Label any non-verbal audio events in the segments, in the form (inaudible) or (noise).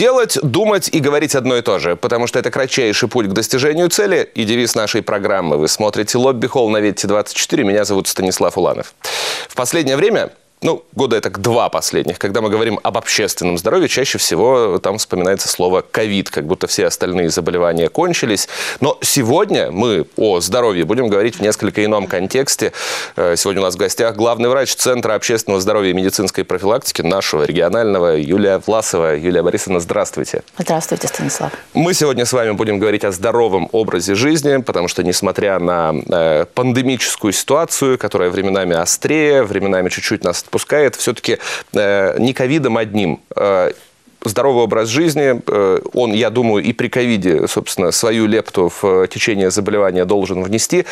Делать, думать и говорить одно и то же, потому что это кратчайший путь к достижению цели и девиз нашей программы. Вы смотрите «Лобби Холл» на Ветте-24. Меня зовут Станислав Уланов. В последнее время ну, года это два последних, когда мы говорим об общественном здоровье, чаще всего там вспоминается слово ковид, как будто все остальные заболевания кончились. Но сегодня мы о здоровье будем говорить в несколько ином контексте. Э, сегодня у нас в гостях главный врач Центра общественного здоровья и медицинской профилактики нашего регионального Юлия Власова. Юлия Борисовна, здравствуйте. Здравствуйте, Станислав. Мы сегодня с вами будем говорить о здоровом образе жизни, потому что, несмотря на э, пандемическую ситуацию, которая временами острее, временами чуть-чуть нас отпускает все-таки э, не ковидом одним э, здоровый образ жизни, э, он, я думаю, и при ковиде, собственно, свою лепту в течение заболевания должен внести.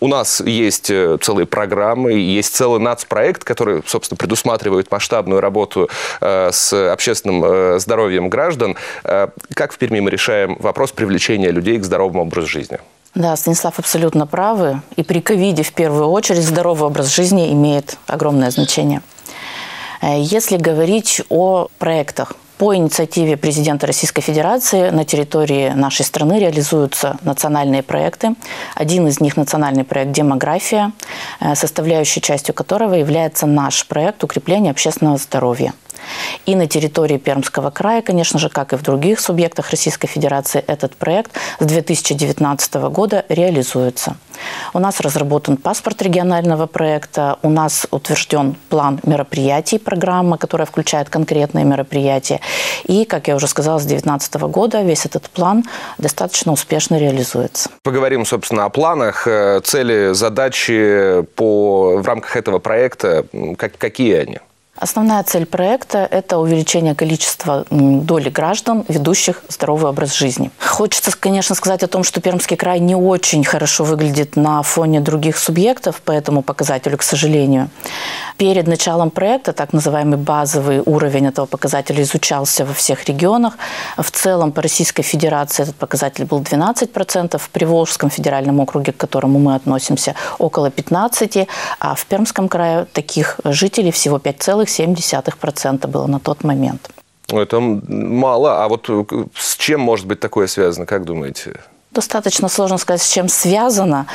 У нас есть целые программы, есть целый нацпроект, который, собственно, предусматривает масштабную работу с общественным здоровьем граждан. Как в Перми мы решаем вопрос привлечения людей к здоровому образу жизни? Да, Станислав абсолютно правы. И при ковиде в первую очередь здоровый образ жизни имеет огромное значение. Э, если говорить о проектах, по инициативе президента Российской Федерации на территории нашей страны реализуются национальные проекты. Один из них – национальный проект «Демография», э, составляющей частью которого является наш проект укрепления общественного здоровья. И на территории Пермского края, конечно же, как и в других субъектах Российской Федерации, этот проект с 2019 года реализуется. У нас разработан паспорт регионального проекта, у нас утвержден план мероприятий, программа, которая включает конкретные мероприятия. И, как я уже сказала, с 2019 года весь этот план достаточно успешно реализуется. Поговорим, собственно, о планах, э, цели, задачи по, в рамках этого проекта. Как, какие они? Основная цель проекта – это увеличение количества доли граждан, ведущих здоровый образ жизни. Хочется, конечно, сказать о том, что Пермский край не очень хорошо выглядит на фоне других субъектов по этому показателю, к сожалению. Перед началом проекта так называемый базовый уровень этого показателя изучался во всех регионах. В целом по Российской Федерации этот показатель был 12%, в Приволжском федеральном округе, к которому мы относимся, около 15%, а в Пермском крае таких жителей всего 5,7%. 0,7% было на тот момент. Это мало. А вот э, с чем может быть такое связано, как думаете? Достаточно сложно сказать, с чем связано.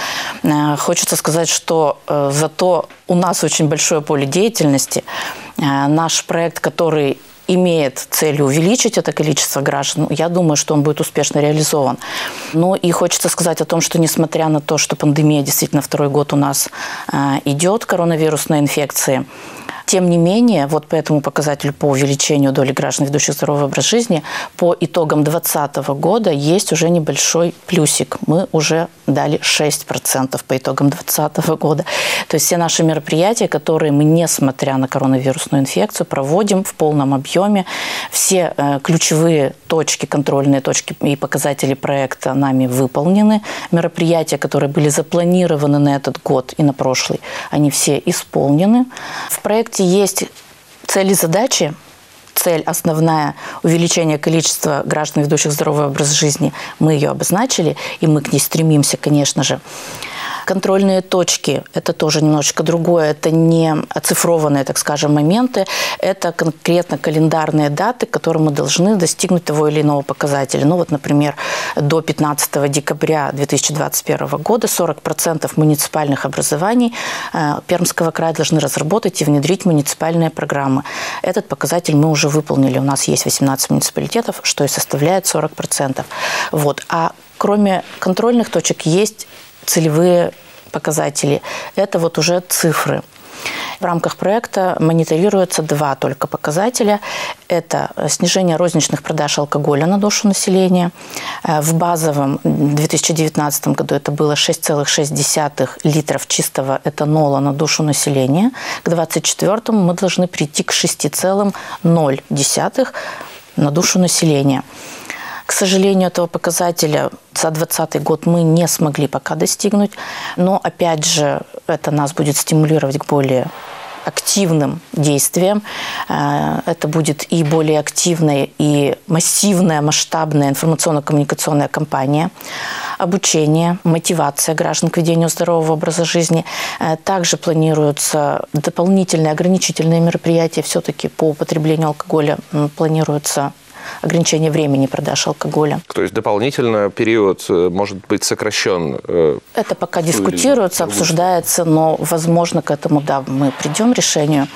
Э, хочется сказать, что э, зато у нас очень большое поле деятельности. Наш проект, который имеет цель увеличить это количество граждан, я думаю, что он будет успешно реализован. Ну и хочется сказать о том, что несмотря на то, что пандемия действительно второй год у нас идет, коронавирусной инфекции, тем не менее, вот по этому показателю по увеличению доли граждан, ведущих здоровый образ жизни, по итогам 2020 года есть уже небольшой плюсик. Мы уже дали 6% по итогам 2020 года. То есть все наши мероприятия, которые мы, несмотря на коронавирусную инфекцию, проводим в полном объеме. Все э, ключевые точки, контрольные точки и показатели проекта нами выполнены. Мероприятия, которые были запланированы на этот год и на прошлый, они все исполнены. В проекте проекте есть цели задачи, цель основная – увеличение количества граждан, ведущих здоровый образ жизни. Мы ее обозначили, и мы к ней стремимся, конечно же. Контрольные точки – это тоже немножечко другое. Это не оцифрованные, так скажем, моменты. Это конкретно календарные даты, которые мы должны достигнуть того или иного показателя. Ну вот, например, до 15 декабря 2021 года 40% муниципальных образований э, Пермского края должны разработать и внедрить муниципальные программы. Этот показатель мы уже выполнили. У нас есть 18 муниципалитетов, что и составляет 40%. Вот. А кроме контрольных точек есть целевые показатели. Это вот уже цифры. В рамках проекта мониторируются два только показателя. Это снижение розничных продаж алкоголя на душу населения. Э, в базовом 2019 году это было 6,6 литров чистого этанола на душу населения. К 2024 мы должны прийти к 6,0 на душу населения. К сожалению, этого показателя за 2020 год мы не смогли пока достигнуть. Но, опять же, это нас будет стимулировать к более активным действием. Э, это будет и более активная, и массивная, масштабная информационно-коммуникационная кампания, обучение, мотивация граждан к ведению здорового образа жизни. Э, также планируются дополнительные ограничительные мероприятия все-таки по употреблению алкоголя. Планируется ограничение времени продаж алкоголя. То есть дополнительно период э, может быть сокращен? Э, Это пока дискутируется, обсуждается, но, возможно, к этому, да, мы придем к решению,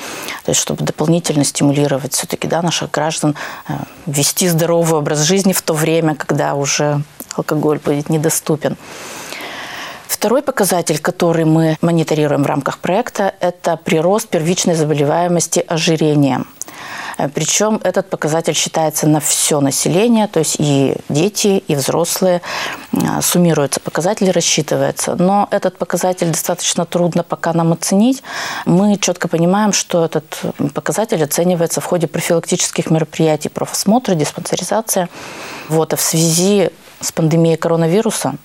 то есть чтобы дополнительно стимулировать все-таки да, наших граждан э, вести здоровый образ жизни в то время, когда уже алкоголь будет недоступен. Второй показатель, который мы мониторируем в рамках проекта, это прирост первичной заболеваемости ожирением – Причем этот показатель считается на все население, то есть и дети, и взрослые. Э, суммируются показатели, рассчитывается. Но этот показатель достаточно трудно пока нам оценить. Мы четко понимаем, что этот показатель оценивается в ходе профилактических мероприятий, профосмотра, диспансеризация. Вот, а в связи с пандемией коронавируса а,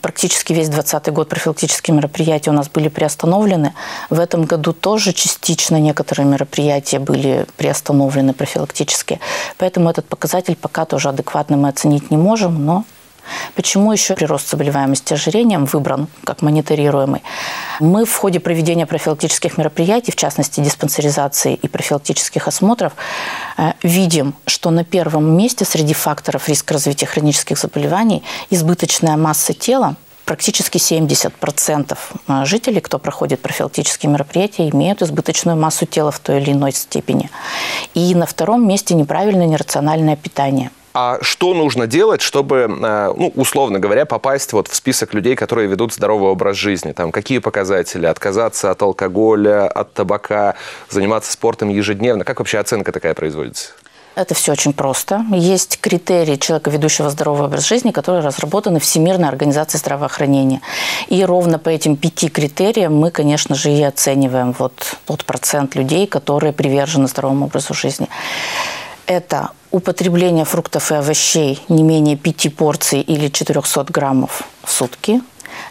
практически весь 2020 год профилактические мероприятия у нас были приостановлены. В этом году тоже частично некоторые мероприятия были приостановлены профилактически. Поэтому этот показатель пока тоже адекватно мы оценить не можем, но Почему еще прирост заболеваемости ожирением выбран как мониторируемый? Мы в ходе проведения профилактических мероприятий, в частности диспансеризации и профилактических осмотров, э, видим, что на первом месте среди факторов риска развития хронических заболеваний избыточная масса тела, практически 70% э, жителей, кто проходит профилактические мероприятия, имеют избыточную массу тела в той или иной степени. И на втором месте неправильное нерациональное питание – а что нужно делать, чтобы, э, ну, условно говоря, попасть вот в список людей, которые ведут здоровый образ жизни? Там какие показатели? Отказаться от алкоголя, от табака, заниматься спортом ежедневно? Как вообще оценка такая производится? Это все очень просто. Есть критерии человека, ведущего здоровый образ жизни, которые разработаны Всемирной организацией здравоохранения. И ровно по этим пяти критериям мы, конечно же, и оцениваем вот тот процент людей, которые привержены здоровому образу жизни. Это употребление фруктов и овощей не менее 5 порций или 400 граммов в сутки.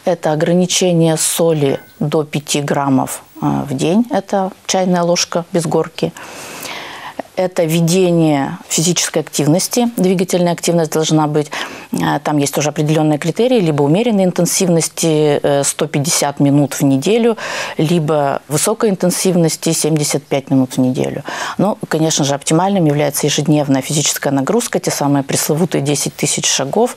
Это ограничение соли до 5 граммов э, в день. Это чайная ложка без горки это ведение физической активности. Двигательная активность должна быть. Э, там есть тоже определенные критерии. Либо умеренной интенсивности 150 э, минут в неделю, либо высокой интенсивности 75 минут в неделю. Но, конечно же, оптимальным является ежедневная физическая нагрузка, те самые пресловутые 10 тысяч шагов.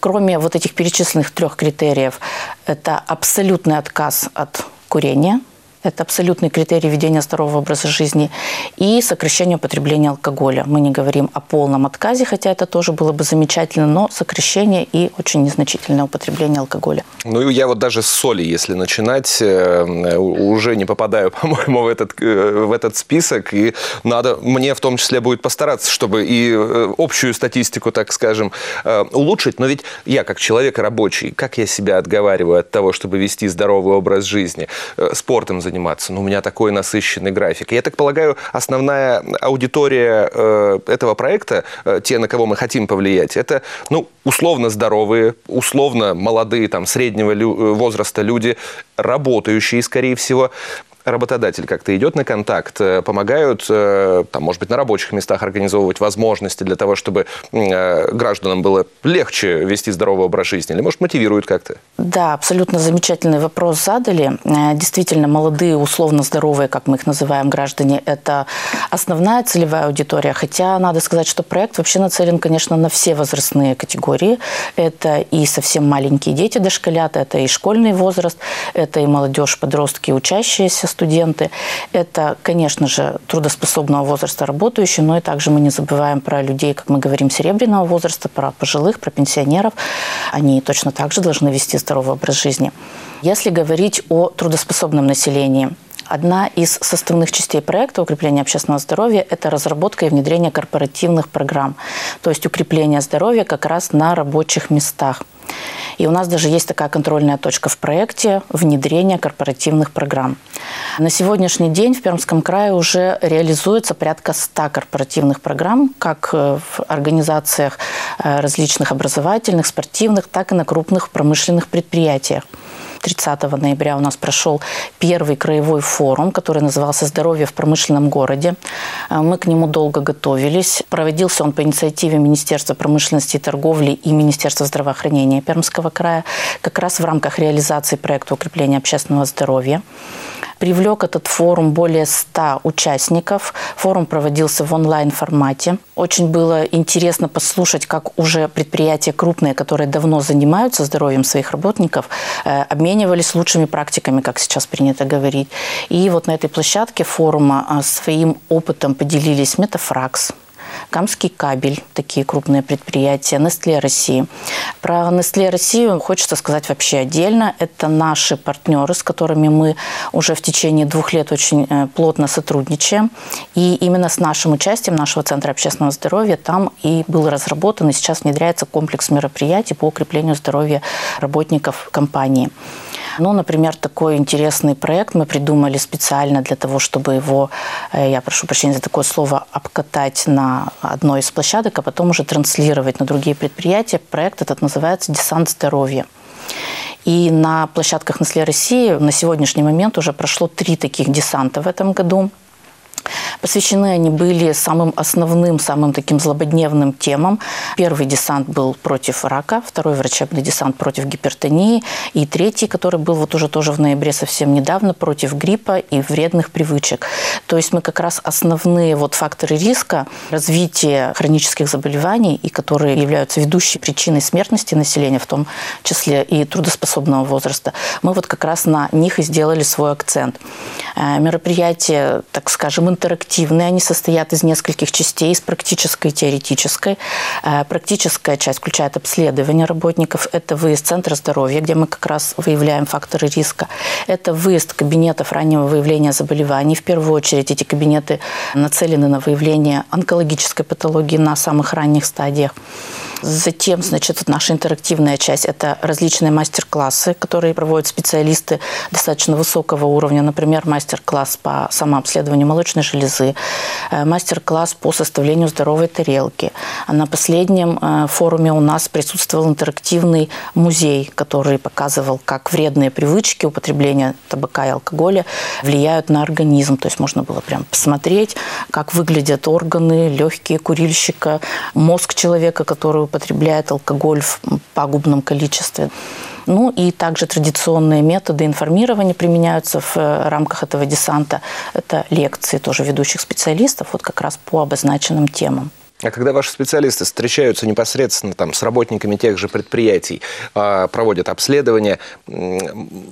Кроме вот этих перечисленных трех критериев, это абсолютный отказ от курения – это абсолютный критерий ведения здорового образа жизни. И сокращение употребления алкоголя. Мы не говорим о полном отказе, хотя это тоже было бы замечательно, но сокращение и очень незначительное употребление алкоголя. Ну я вот даже с соли, если начинать, э, уже не попадаю, (laughs) по-моему, в этот, э, в этот список. И надо, мне в том числе будет постараться, чтобы и э, общую статистику, так скажем, улучшить. Но ведь я, как человек рабочий, как я себя отговариваю от того, чтобы вести здоровый образ жизни, спортом заниматься. Но у меня такой насыщенный график. Я так полагаю, основная аудитория э, этого проекта, э, те, на кого мы хотим повлиять, это, ну, условно здоровые, условно молодые, там, среднего лю- возраста люди, работающие, скорее всего работодатель как-то идет на контакт, э, помогают, э, там, может быть, на рабочих местах организовывать возможности для того, чтобы э, гражданам было легче вести здоровый образ жизни? Или, может, мотивируют как-то? Да, абсолютно замечательный вопрос задали. Действительно, молодые, условно здоровые, как мы их называем, граждане, это основная целевая аудитория. Хотя надо сказать, что проект вообще нацелен, конечно, на все возрастные категории. Это и совсем маленькие дети, дошколята, это и школьный возраст, это и молодежь, подростки, учащиеся, студенты. Это, конечно же, трудоспособного возраста работающие, но и также мы не забываем про людей, как мы говорим, серебряного возраста, про пожилых, про пенсионеров. Они точно так же должны вести здоровый образ жизни. Если говорить о трудоспособном населении, Одна из составных частей проекта укрепления общественного здоровья – это разработка и внедрение корпоративных программ, то есть укрепление здоровья как раз на рабочих местах. И у нас даже есть такая контрольная точка в проекте внедрения корпоративных программ. На сегодняшний день в Пермском крае уже реализуется порядка 100 корпоративных программ, как э, в организациях э, различных образовательных, спортивных, так и на крупных промышленных предприятиях. 30 ноября у нас прошел первый краевой форум, который назывался «Здоровье в промышленном городе». Э, мы к нему долго готовились. Проводился он по инициативе Министерства промышленности и торговли и Министерства здравоохранения Пермского края, как раз в рамках реализации проекта укрепления общественного здоровья. Привлек этот форум более 100 участников. Форум проводился в онлайн-формате. Очень было интересно послушать, как уже предприятия крупные, которые давно занимаются здоровьем своих работников, э, обменивались лучшими практиками, как сейчас принято говорить. И вот на этой площадке форума э, своим опытом поделились Метафракс, Камский кабель, такие крупные предприятия, Nestle России. Про Nestle Россию хочется сказать вообще отдельно. Это наши партнеры, с которыми мы уже в течение двух лет очень э, плотно сотрудничаем. И именно с нашим участием нашего Центра общественного здоровья там и был разработан и сейчас внедряется комплекс мероприятий по укреплению здоровья работников компании. Ну, например, такой интересный проект мы придумали специально для того, чтобы его, э, я прошу прощения за такое слово, обкатать на одной из площадок, а потом уже транслировать на другие предприятия. Проект этот называется «Десант здоровья». И на площадках Nestle России на сегодняшний момент уже прошло три таких десанта в этом году. Посвящены они были самым основным, самым таким злободневным темам. Первый десант был против рака, второй врачебный десант против гипертонии, и третий, который был вот уже тоже в ноябре совсем недавно, против гриппа и вредных привычек. То есть мы как раз основные вот факторы риска развития хронических заболеваний, и которые являются ведущей причиной смертности населения, в том числе и трудоспособного возраста, мы вот как раз на них и сделали свой акцент. Э, мероприятие, так скажем, интерактивные. Они состоят из нескольких частей, из практической и теоретической. Э, практическая часть включает обследование работников. Это выезд Центра здоровья, где мы как раз выявляем факторы риска. Это выезд кабинетов раннего выявления заболеваний. В первую очередь эти кабинеты нацелены на выявление онкологической патологии на самых ранних стадиях. Затем, значит, наша интерактивная часть – это различные мастер-классы, которые проводят специалисты достаточно высокого уровня. Например, мастер-класс по самообследованию молочной железы, э, мастер-класс по составлению здоровой тарелки. А на последнем э, форуме у нас присутствовал интерактивный музей, который показывал, как вредные привычки употребления табака и алкоголя влияют на организм. То есть можно было прям посмотреть, как выглядят органы, легкие курильщика, мозг человека, который употребляет алкоголь в пагубном количестве. Ну и также традиционные методы информирования применяются в э, рамках этого десанта. Это лекции тоже ведущих специалистов вот как раз по обозначенным темам. А когда ваши специалисты встречаются непосредственно там, с работниками тех же предприятий, а, проводят обследования,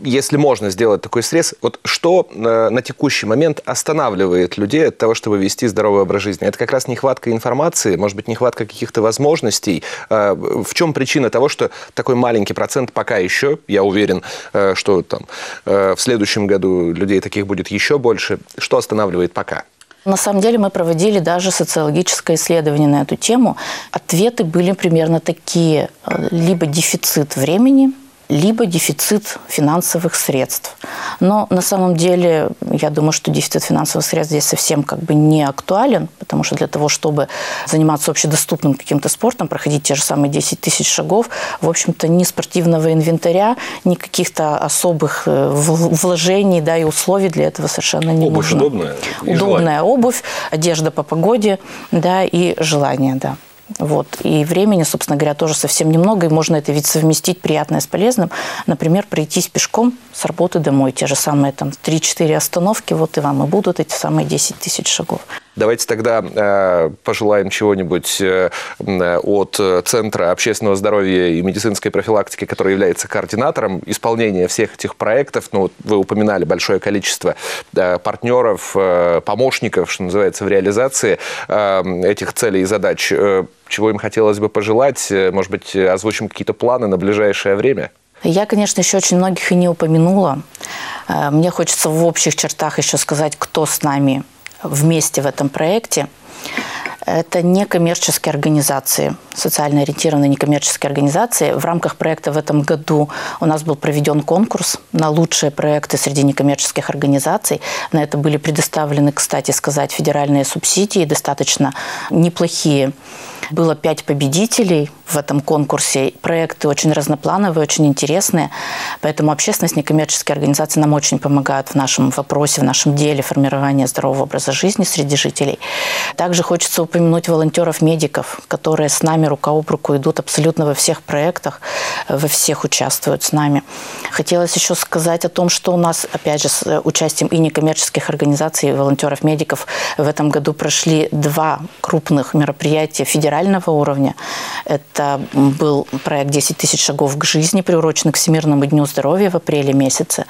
если можно сделать такой срез, вот что э, на текущий момент останавливает людей от того, чтобы вести здоровый образ жизни? Это как раз нехватка информации, может быть, нехватка каких-то возможностей. А, в чем причина того, что такой маленький процент пока еще, я уверен, э, что там э, в следующем году людей таких будет еще больше, что останавливает пока? На самом деле мы проводили даже социологическое исследование на эту тему. Ответы были примерно такие. Либо дефицит времени, либо дефицит финансовых средств. Но на самом деле я думаю, что дефицит финансовых средств здесь совсем как бы не актуален, потому что для того, чтобы заниматься общедоступным каким-то спортом, проходить те же самые 10 тысяч шагов, в общем-то, ни спортивного инвентаря, ни каких-то особых э, вложений да, и условий для этого совершенно не обувь нужно. удобная? Удобная желание. обувь, одежда по погоде да, и желание, да. Вот. И времени, собственно говоря, тоже совсем немного, и можно это ведь совместить приятное с полезным. Например, пройтись пешком с работы домой, те же самые там 3-4 остановки, вот и вам и будут эти самые 10 тысяч шагов. Давайте тогда э, пожелаем чего-нибудь э, от Центра общественного здоровья и медицинской профилактики, который является координатором исполнения всех этих проектов. Ну, вы упоминали большое количество э, партнеров, э, помощников, что называется, в реализации э, этих целей и задач. Э, чего им хотелось бы пожелать? Э, может быть, озвучим какие-то планы на ближайшее время? Я, конечно, еще очень многих и не упомянула. Э, мне хочется в общих чертах еще сказать, кто с нами вместе в этом проекте. Это некоммерческие организации, социально ориентированные некоммерческие организации. В рамках проекта в этом году у нас был проведен конкурс на лучшие проекты среди некоммерческих организаций. На это были предоставлены, кстати сказать, федеральные субсидии, достаточно неплохие. Было пять победителей – в этом конкурсе. Проекты очень разноплановые, очень интересные, поэтому общественность, некоммерческие организации нам очень помогают в нашем вопросе, в нашем деле формирования здорового образа жизни среди жителей. Также хочется упомянуть волонтеров-медиков, которые с нами рука об руку идут абсолютно во всех проектах, во всех участвуют с нами. Хотелось еще сказать о том, что у нас, опять же, с участием и некоммерческих организаций, и волонтеров-медиков в этом году прошли два крупных мероприятия федерального уровня. Это был проект «10 тысяч шагов к жизни», приуроченный к Всемирному дню здоровья в апреле месяце.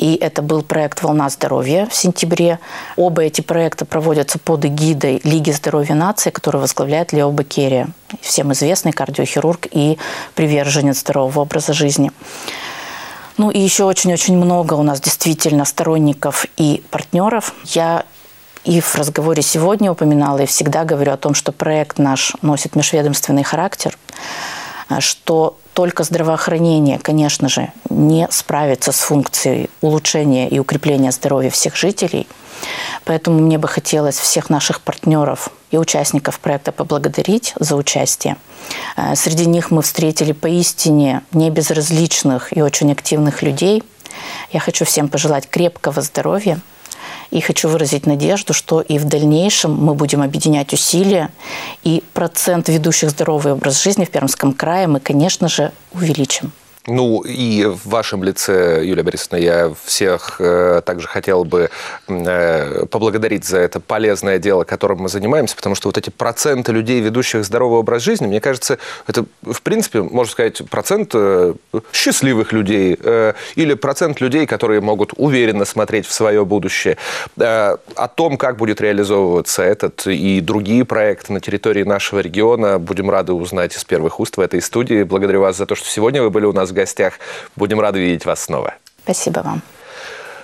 И это был проект «Волна здоровья» в сентябре. Оба эти проекта проводятся под эгидой Лиги здоровья нации, которую возглавляет Лео Бакерия, всем известный кардиохирург и приверженец здорового образа жизни. Ну и еще очень-очень много у нас действительно сторонников и партнеров. Я и в разговоре сегодня упоминала, и всегда говорю о том, что проект наш носит межведомственный характер, что только здравоохранение, конечно же, не справится с функцией улучшения и укрепления здоровья всех жителей. Поэтому мне бы хотелось всех наших партнеров и участников проекта поблагодарить за участие. Э, среди них мы встретили поистине небезразличных и очень активных людей. Я хочу всем пожелать крепкого здоровья, и хочу выразить надежду, что и в дальнейшем мы будем объединять усилия, и процент ведущих здоровый образ жизни в Пермском крае мы, конечно же, увеличим. Ну и в вашем лице, Юлия Борисовна, я всех э, также хотел бы э, поблагодарить за это полезное дело, которым мы занимаемся, потому что вот эти проценты людей, ведущих здоровый образ жизни, мне кажется, это, в принципе, можно сказать, процент э, счастливых людей э, или процент людей, которые могут уверенно смотреть в свое будущее. Э, о том, как будет реализовываться этот и другие проекты на территории нашего региона, будем рады узнать из первых уст в этой студии. Благодарю вас за то, что сегодня вы были у нас в гостях. Будем рады видеть вас снова. Спасибо вам.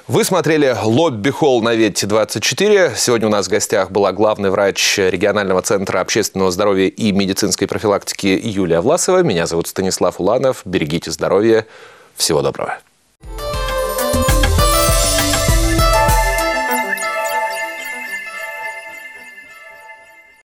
Вы смотрели «Лобби Холл» на Ветте-24. Сегодня у нас в гостях была главный врач регионального центра общественного здоровья и медицинской профилактики Юлия Власова. Меня зовут Станислав Уланов. Берегите здоровье. Всего доброго.